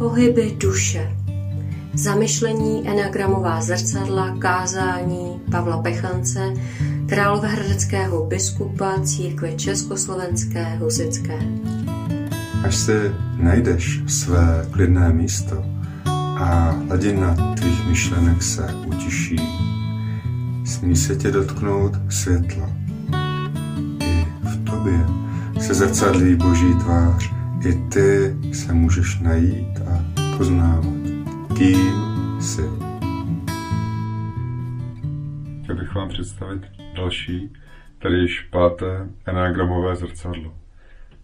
Pohyby duše. Zamyšlení enagramová zrcadla, kázání Pavla Pechance, královéhradeckého biskupa církve Československé husické. Až si najdeš své klidné místo a hladina tvých myšlenek se utiší, smí se tě dotknout světla. I v tobě se zrcadlí boží tvář, i ty se můžeš najít a poznávat, kým jsi. Chtěl bych vám představit další, tedy již páté enagramové zrcadlo.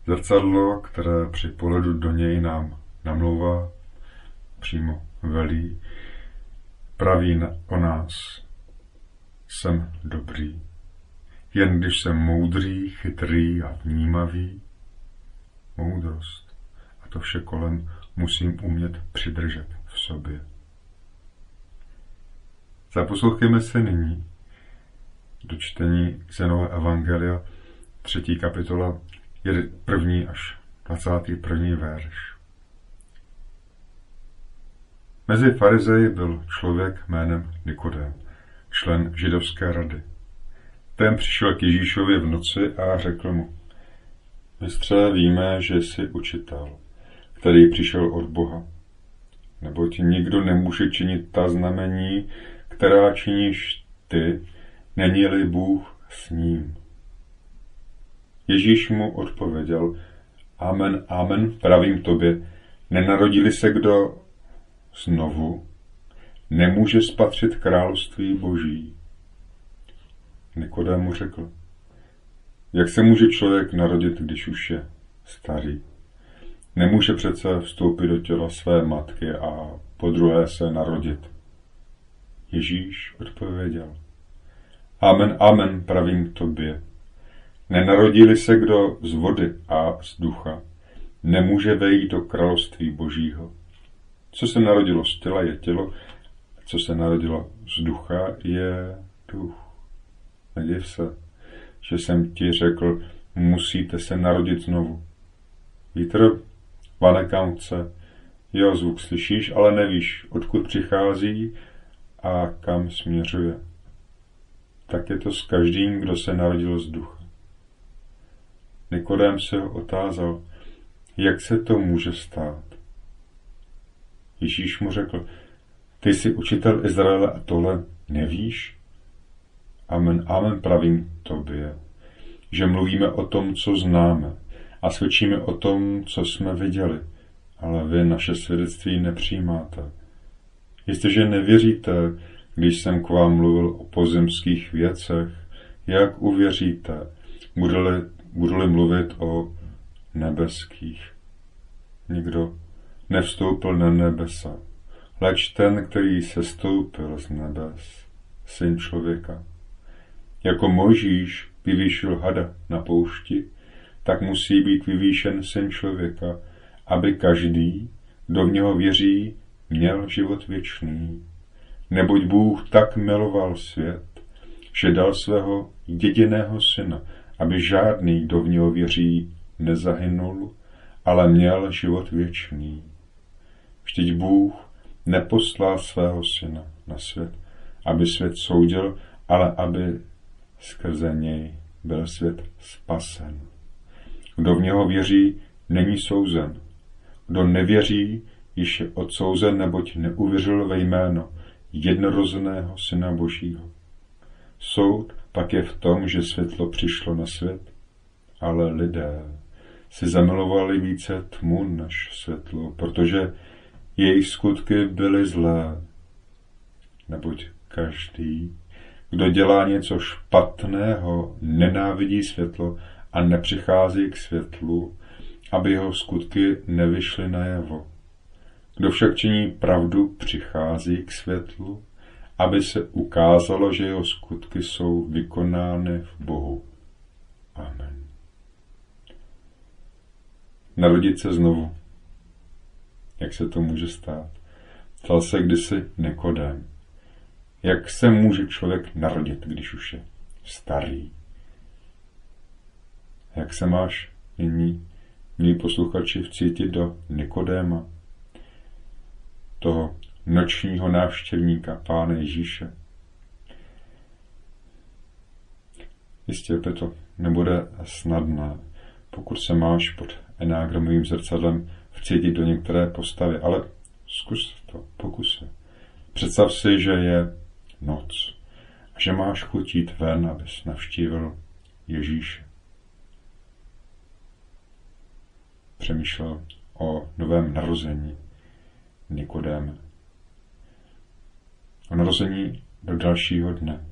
Zrcadlo, které při pohledu do něj nám namlouvá, přímo velí, praví o nás. Jsem dobrý. Jen když jsem moudrý, chytrý a vnímavý, moudrost a to vše kolem musím umět přidržet v sobě. Zaposlouchejme se nyní do čtení Zenova Evangelia, třetí kapitola, první až 21. verš. Mezi farizeji byl člověk jménem Nikodem, člen židovské rady. Ten přišel k Ježíšovi v noci a řekl mu, Mistře, víme, že jsi učitel, který přišel od Boha. Neboť nikdo nemůže činit ta znamení, která činíš ty, není-li Bůh s ním. Ježíš mu odpověděl, Amen, amen, pravím tobě, nenarodili se kdo znovu, nemůže spatřit království boží. Nikodém mu řekl, jak se může člověk narodit, když už je starý? Nemůže přece vstoupit do těla své matky a po druhé se narodit. Ježíš odpověděl. Amen, amen, pravím tobě. Nenarodili se kdo z vody a z ducha, nemůže vejít do království božího. Co se narodilo z těla je tělo, co se narodilo z ducha je duch. Nediv se, že jsem ti řekl, musíte se narodit znovu. Vítr chce. Jeho zvuk slyšíš, ale nevíš, odkud přichází a kam směřuje. Tak je to s každým, kdo se narodil z ducha. Nikodém se ho otázal, jak se to může stát. Ježíš mu řekl, ty jsi učitel Izraele a tohle nevíš? Amen, amen pravím tobě, že mluvíme o tom, co známe a svědčíme o tom, co jsme viděli, ale vy naše svědectví nepřijímáte. Jestliže nevěříte, když jsem k vám mluvil o pozemských věcech, jak uvěříte, budu-li, budu mluvit o nebeských? Nikdo nevstoupil na nebesa, leč ten, který se stoupil z nebes, syn člověka. Jako Mojžíš vyvýšil hada na poušti, tak musí být vyvýšen syn člověka, aby každý, kdo v něho věří, měl život věčný. Neboť Bůh tak miloval svět, že dal svého jediného syna, aby žádný, kdo v něho věří, nezahynul, ale měl život věčný. Vždyť Bůh neposlal svého syna na svět, aby svět soudil, ale aby skrze něj byl svět spasen. Kdo v něho věří, není souzen. Kdo nevěří, již je odsouzen, neboť neuvěřil ve jméno jednorozeného Syna Božího. Soud pak je v tom, že světlo přišlo na svět, ale lidé si zamilovali více tmu než světlo, protože jejich skutky byly zlé. Neboť každý, kdo dělá něco špatného, nenávidí světlo a nepřichází k světlu, aby jeho skutky nevyšly najevo. Kdo však činí pravdu, přichází k světlu, aby se ukázalo, že jeho skutky jsou vykonány v Bohu. Amen. Narodit se znovu. Jak se to může stát? Ptal se kdysi Nekodem. Jak se může člověk narodit, když už je starý? Jak se máš nyní, milí posluchači, vcítit do Nikodéma? toho nočního návštěvníka Pána Ježíše. Jistě to nebude snadné, pokud se máš pod enágramovým zrcadlem vcítit do některé postavy, ale zkus to, pokus se. Představ si, že je noc a že máš chutit ven, abys navštívil Ježíše. Přemýšlel o novém narození Nikodéme. O narození do dalšího dne.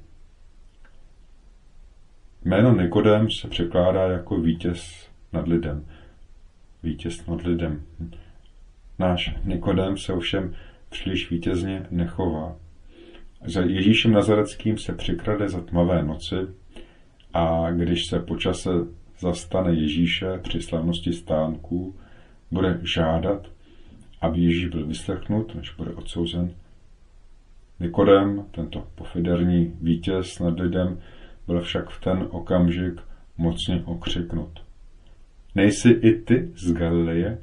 Jméno Nikodem se překládá jako vítěz nad lidem. Vítěz nad lidem. Náš Nikodem se ovšem příliš vítězně nechová. Za Ježíšem Nazareckým se přikrade za tmavé noci a když se počase zastane Ježíše při slavnosti stánků, bude žádat, aby Ježíš byl vyslechnut, než bude odsouzen. Nikodem, tento pofiderní vítěz nad lidem, byl však v ten okamžik mocně okřiknut. Nejsi i ty z Galileje?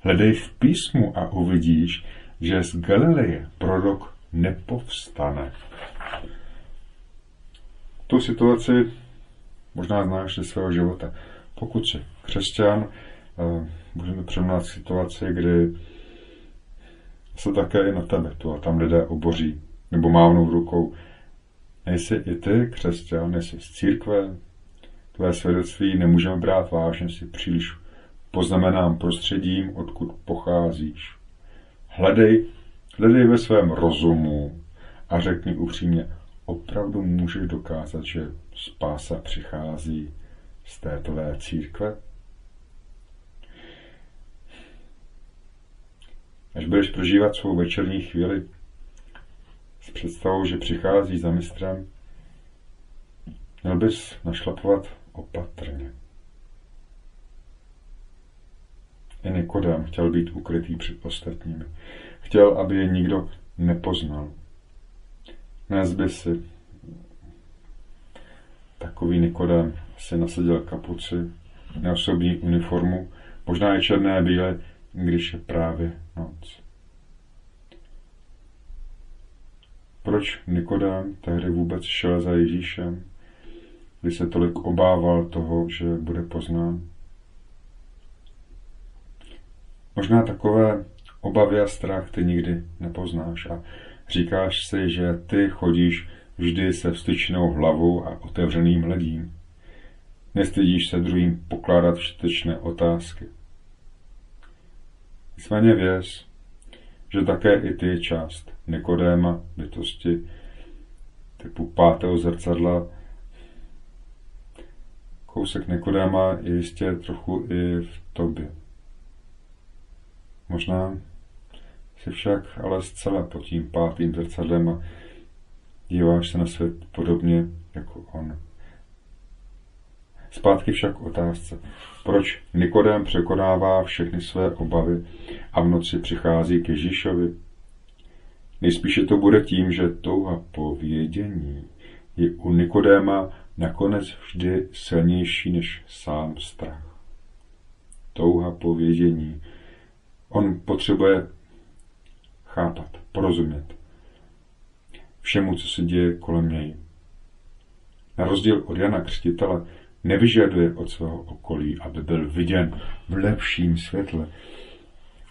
Hledej v písmu a uvidíš, že z Galileje prorok nepovstane. Tu situaci možná znáš ze svého života. Pokud jsi křesťan, eh, můžeme přemnat situaci, kdy se také i na tebe tu a tam lidé oboří nebo mávnou rukou. Nejsi i ty křesťan, nejsi z církve, tvé svědectví nemůžeme brát vážně si příliš poznamenám prostředím, odkud pocházíš. Hledej, hledej ve svém rozumu a řekni upřímně, opravdu můžeš dokázat, že spása přichází z této církve? Až budeš prožívat svou večerní chvíli s představou, že přichází za mistrem, měl bys našlapovat opatrně. I Nikodem chtěl být ukrytý před ostatními. Chtěl, aby je nikdo nepoznal. Dnes by si takový Nikodem si nasadil kapuci, neosobní uniformu, možná i černé bílé, když je právě noc. Proč Nikodem tehdy vůbec šel za Ježíšem, když se tolik obával toho, že bude poznán? Možná takové obavy a strach ty nikdy nepoznáš a říkáš si, že ty chodíš vždy se vstyčnou hlavou a otevřeným hledím. Nestydíš se druhým pokládat všetečné otázky. Nicméně věř, že také i ty část Nikodéma bytosti typu pátého zrcadla kousek Nikodéma je jistě trochu i v tobě. Možná si však ale zcela pod tím pátým zrcadlem a díváš se na svět podobně jako on. Zpátky však otázce, proč Nikodem překonává všechny své obavy a v noci přichází k Ježíšovi? Nejspíše to bude tím, že touha po vědění je u Nikodéma nakonec vždy silnější než sám strach. Touha po vědění. On potřebuje chápat, porozumět všemu, co se děje kolem něj. Na rozdíl od Jana Křtitele nevyžaduje od svého okolí, aby byl viděn v lepším světle.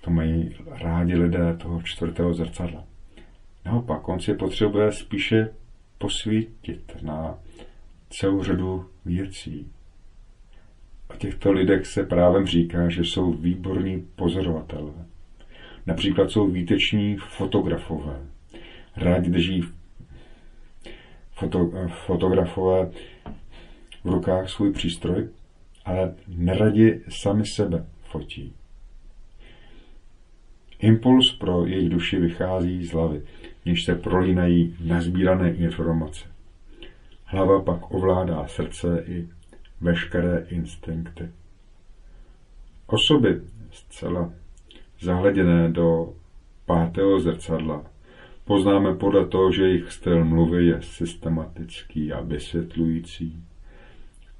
To mají rádi lidé toho čtvrtého zrcadla. Naopak, on si potřebuje spíše posvítit na celou řadu věcí. O těchto lidech se právem říká, že jsou výborní pozorovatelé. Například jsou výteční fotografové. Rádi drží foto, fotografové v rukách svůj přístroj, ale neradi sami sebe fotí. Impuls pro jejich duši vychází z hlavy, níž se prolínají nazbírané informace. Hlava pak ovládá srdce i veškeré instinkty. Osoby zcela zahleděné do pátého zrcadla poznáme podle toho, že jejich styl mluvy je systematický a vysvětlující.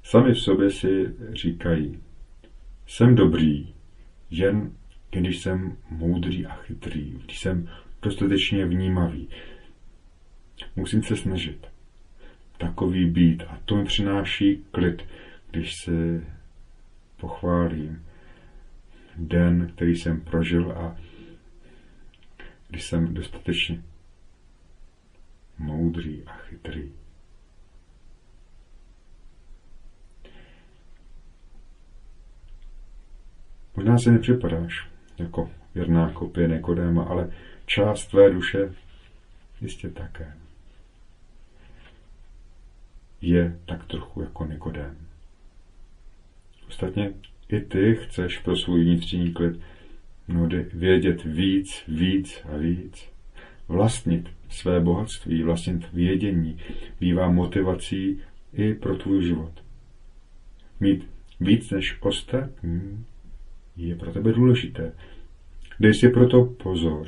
Sami v sobě si říkají, jsem dobrý, jen když jsem moudrý a chytrý, když jsem dostatečně vnímavý. Musím se snažit takový být a to mi přináší klid, když se pochválím den, který jsem prožil a když jsem dostatečně moudrý a chytrý. Možná si nepřipadáš jako věrná kopie Nikodéma, ale část tvé duše jistě také je tak trochu jako Nikodém. Ostatně i ty chceš pro svůj vnitřní klid mnohdy vědět víc, víc a víc. Vlastnit své bohatství, vlastnit vědění bývá motivací i pro tvůj život. Mít víc než ostatní je pro tebe důležité. Dej si proto pozor.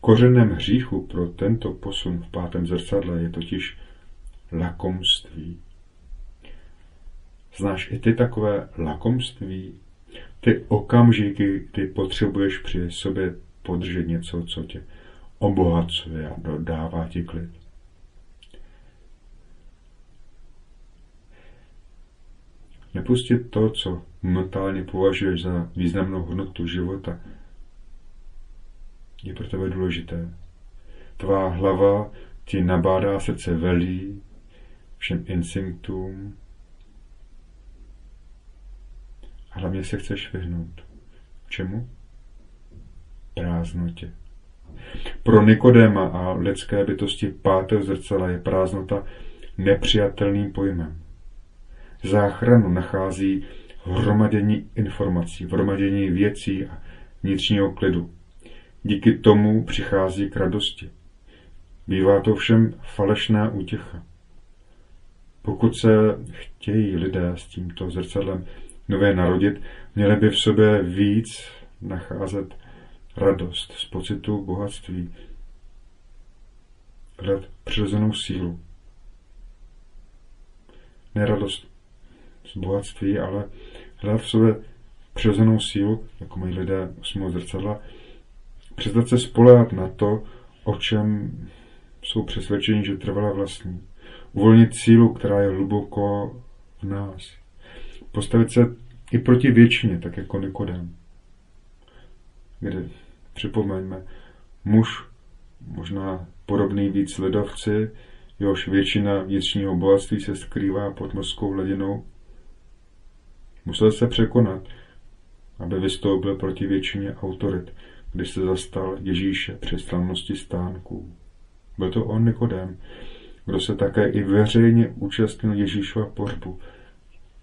Kořenem hříchu pro tento posun v pátém zrcadle je totiž lakomství. Znáš i ty takové lakomství? Ty okamžiky, kdy potřebuješ při sobě podržet něco, co tě obohacuje a dodává ti klid. Nepustit to, co momentálně považuješ za významnou hodnotu života, je pro tebe důležité. Tvá hlava ti nabádá srdce velí, všem instinktům a hlavně se chceš vyhnout. Čemu? Prázdnotě. Pro Nikodéma a lidské bytosti pátého zrcela je prázdnota nepřijatelným pojmem. Záchranu nachází v hromadění informací, v hromadění věcí a vnitřního klidu. Díky tomu přichází k radosti. Bývá to všem falešná útěcha. Pokud se chtějí lidé s tímto zrcadlem nově narodit, měli by v sobě víc nacházet radost z pocitu bohatství, hledat přirozenou sílu. Ne radost z bohatství, ale hledat v sobě přirozenou sílu, jako mají lidé osmého zrcadla, přestat se spolehat na to, o čem jsou přesvědčeni, že trvala vlastní uvolnit sílu, která je hluboko v nás. Postavit se i proti většině, tak jako Nikodem. Kde, připomeňme, muž, možná podobný víc ledovci, jehož většina vnitřního bohatství se skrývá pod mořskou hladinou, musel se překonat, aby vystoupil proti většině autorit, když se zastal Ježíše při slavnosti stánků. Byl to on Nikodem, kdo se také i veřejně účastnil Ježíšova pohřbu.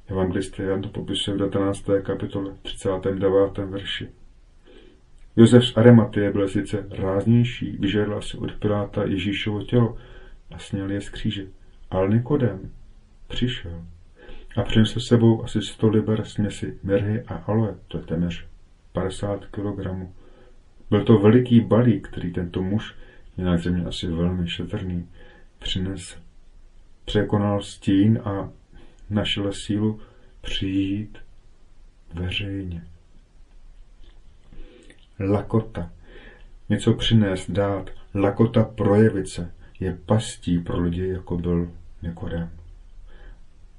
Evangelista Jan to popisuje v 19. kapitole 39. verši. Josef z Arimatie byl sice ráznější, vyžádal si od Piláta Ježíšovo tělo a sněl je z kříže. Ale Nikodem přišel a přinesl sebou asi 100 liber směsi mirhy a aloe, to je téměř 50 kg. Byl to veliký balík, který tento muž, jinak země asi velmi šetrný, přines, překonal stín a našel sílu přijít veřejně. Lakota. Něco přinést, dát. Lakota projevit se je pastí pro lidi, jako byl Nikodem.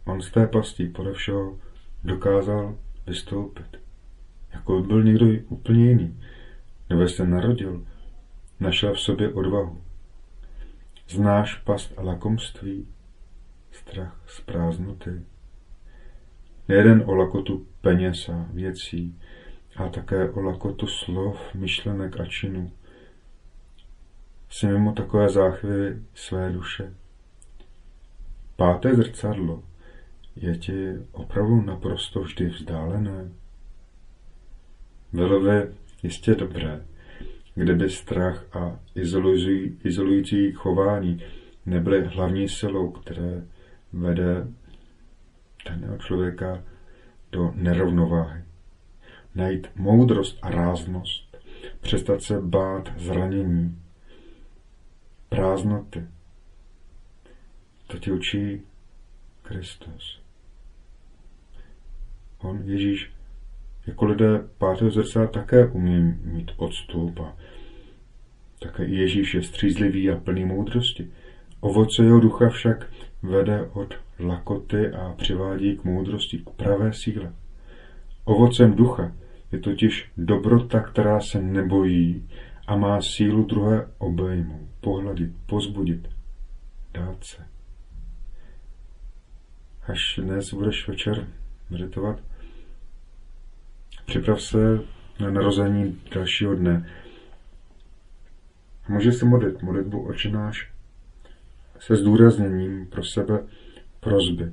On z té pastí podle všeho dokázal vystoupit. Jako byl někdo úplně jiný. Nebo se narodil, našel v sobě odvahu. Znáš past a lakomství, strach z prázdnoty. Nejeden o lakotu peněz a věcí, a také o lakotu slov, myšlenek a činů. Jsi mimo takové záchvěvy své duše. Páté zrcadlo je ti opravdu naprosto vždy vzdálené. Bylo by jistě dobré, kdyby strach a izolující, chování nebyly hlavní silou, které vede daného člověka do nerovnováhy. Najít moudrost a ráznost, přestat se bát zranění, prázdnoty. To ti učí Kristus. On, Ježíš, jako lidé pátého zrcadla také umí mít odstup a Také Ježíš je střízlivý a plný moudrosti. Ovoce jeho ducha však vede od lakoty a přivádí k moudrosti, k pravé síle. Ovocem ducha je totiž dobrota, která se nebojí a má sílu druhé obejmu, pohladit, pozbudit, dát se. Až dnes budeš večer meditovat, připrav se na narození dalšího dne. Můžeš se modlit modlitbu očináš se zdůrazněním pro sebe prozby.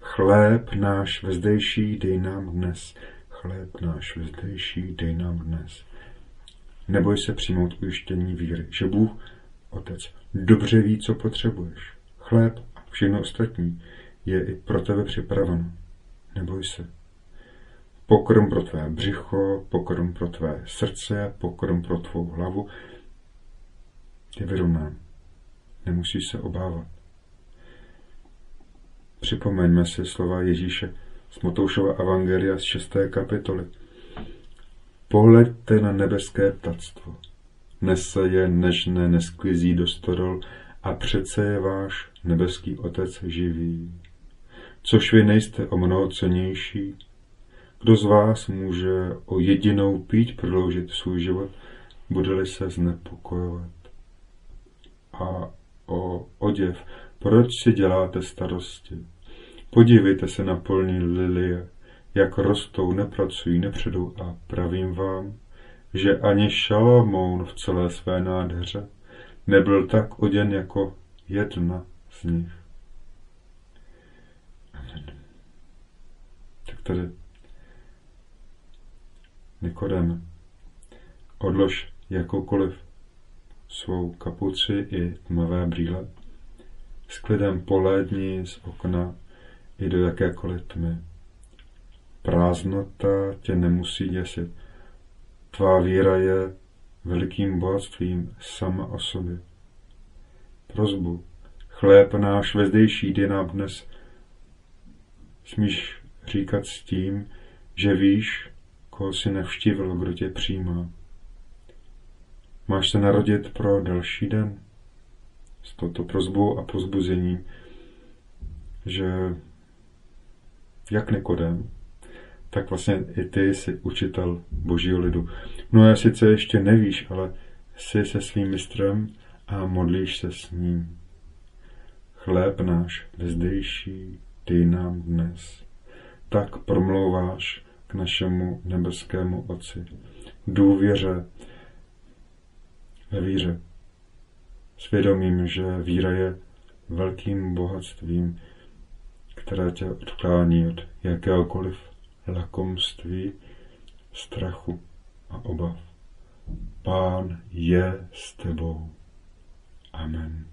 Chléb náš vezdejší dej nám dnes. Chléb náš vezdejší dej nám dnes. Neboj se přijmout ujištění víry, že Bůh, Otec, dobře ví, co potřebuješ. Chléb a všechno ostatní je i pro tebe připraveno. Neboj se. Pokrm pro tvé břicho, pokrm pro tvé srdce, pokrm pro tvou hlavu je vyrovnán. Nemusíš se obávat. Připomeňme si slova Ježíše z Motoušova Evangelia z 6. kapitoly. Pohleďte na nebeské ptactvo. Nese je nežné, nesklizí do stodol a přece je váš nebeský Otec živý. Což vy nejste o mnoho cenější, kdo z vás může o jedinou pít prodloužit svůj život, bude-li se znepokojovat? A o oděv, proč si děláte starosti? Podívejte se na polní lilie, jak rostou, nepracují, nepředou a pravím vám, že ani Šalamoun v celé své nádheře nebyl tak oděn jako jedna z nich. Amen. Tak tady Nikodem, odlož jakoukoliv svou kapuci i tmavé brýle, s klidem polédni z okna i do jakékoliv tmy. Prázdnota tě nemusí děsit. Tvá víra je velikým bohatstvím sama o sobě. Prozbu, chléb náš vezdejší dej nám dnes. Smíš říkat s tím, že víš, koho si navštívil, kdo tě přijímá. Máš se narodit pro další den s touto prozbou a pozbuzením, že jak Nikodem, tak vlastně i ty jsi učitel božího lidu. No a sice ještě nevíš, ale jsi se svým mistrem a modlíš se s ním. Chléb náš vezdejší, dej nám dnes. Tak promlouváš k našemu nebeskému Otci. Důvěře, ve víře. Svědomím, že víra je velkým bohatstvím, které tě odklání od jakéhokoliv lakomství, strachu a obav. Pán je s tebou. Amen.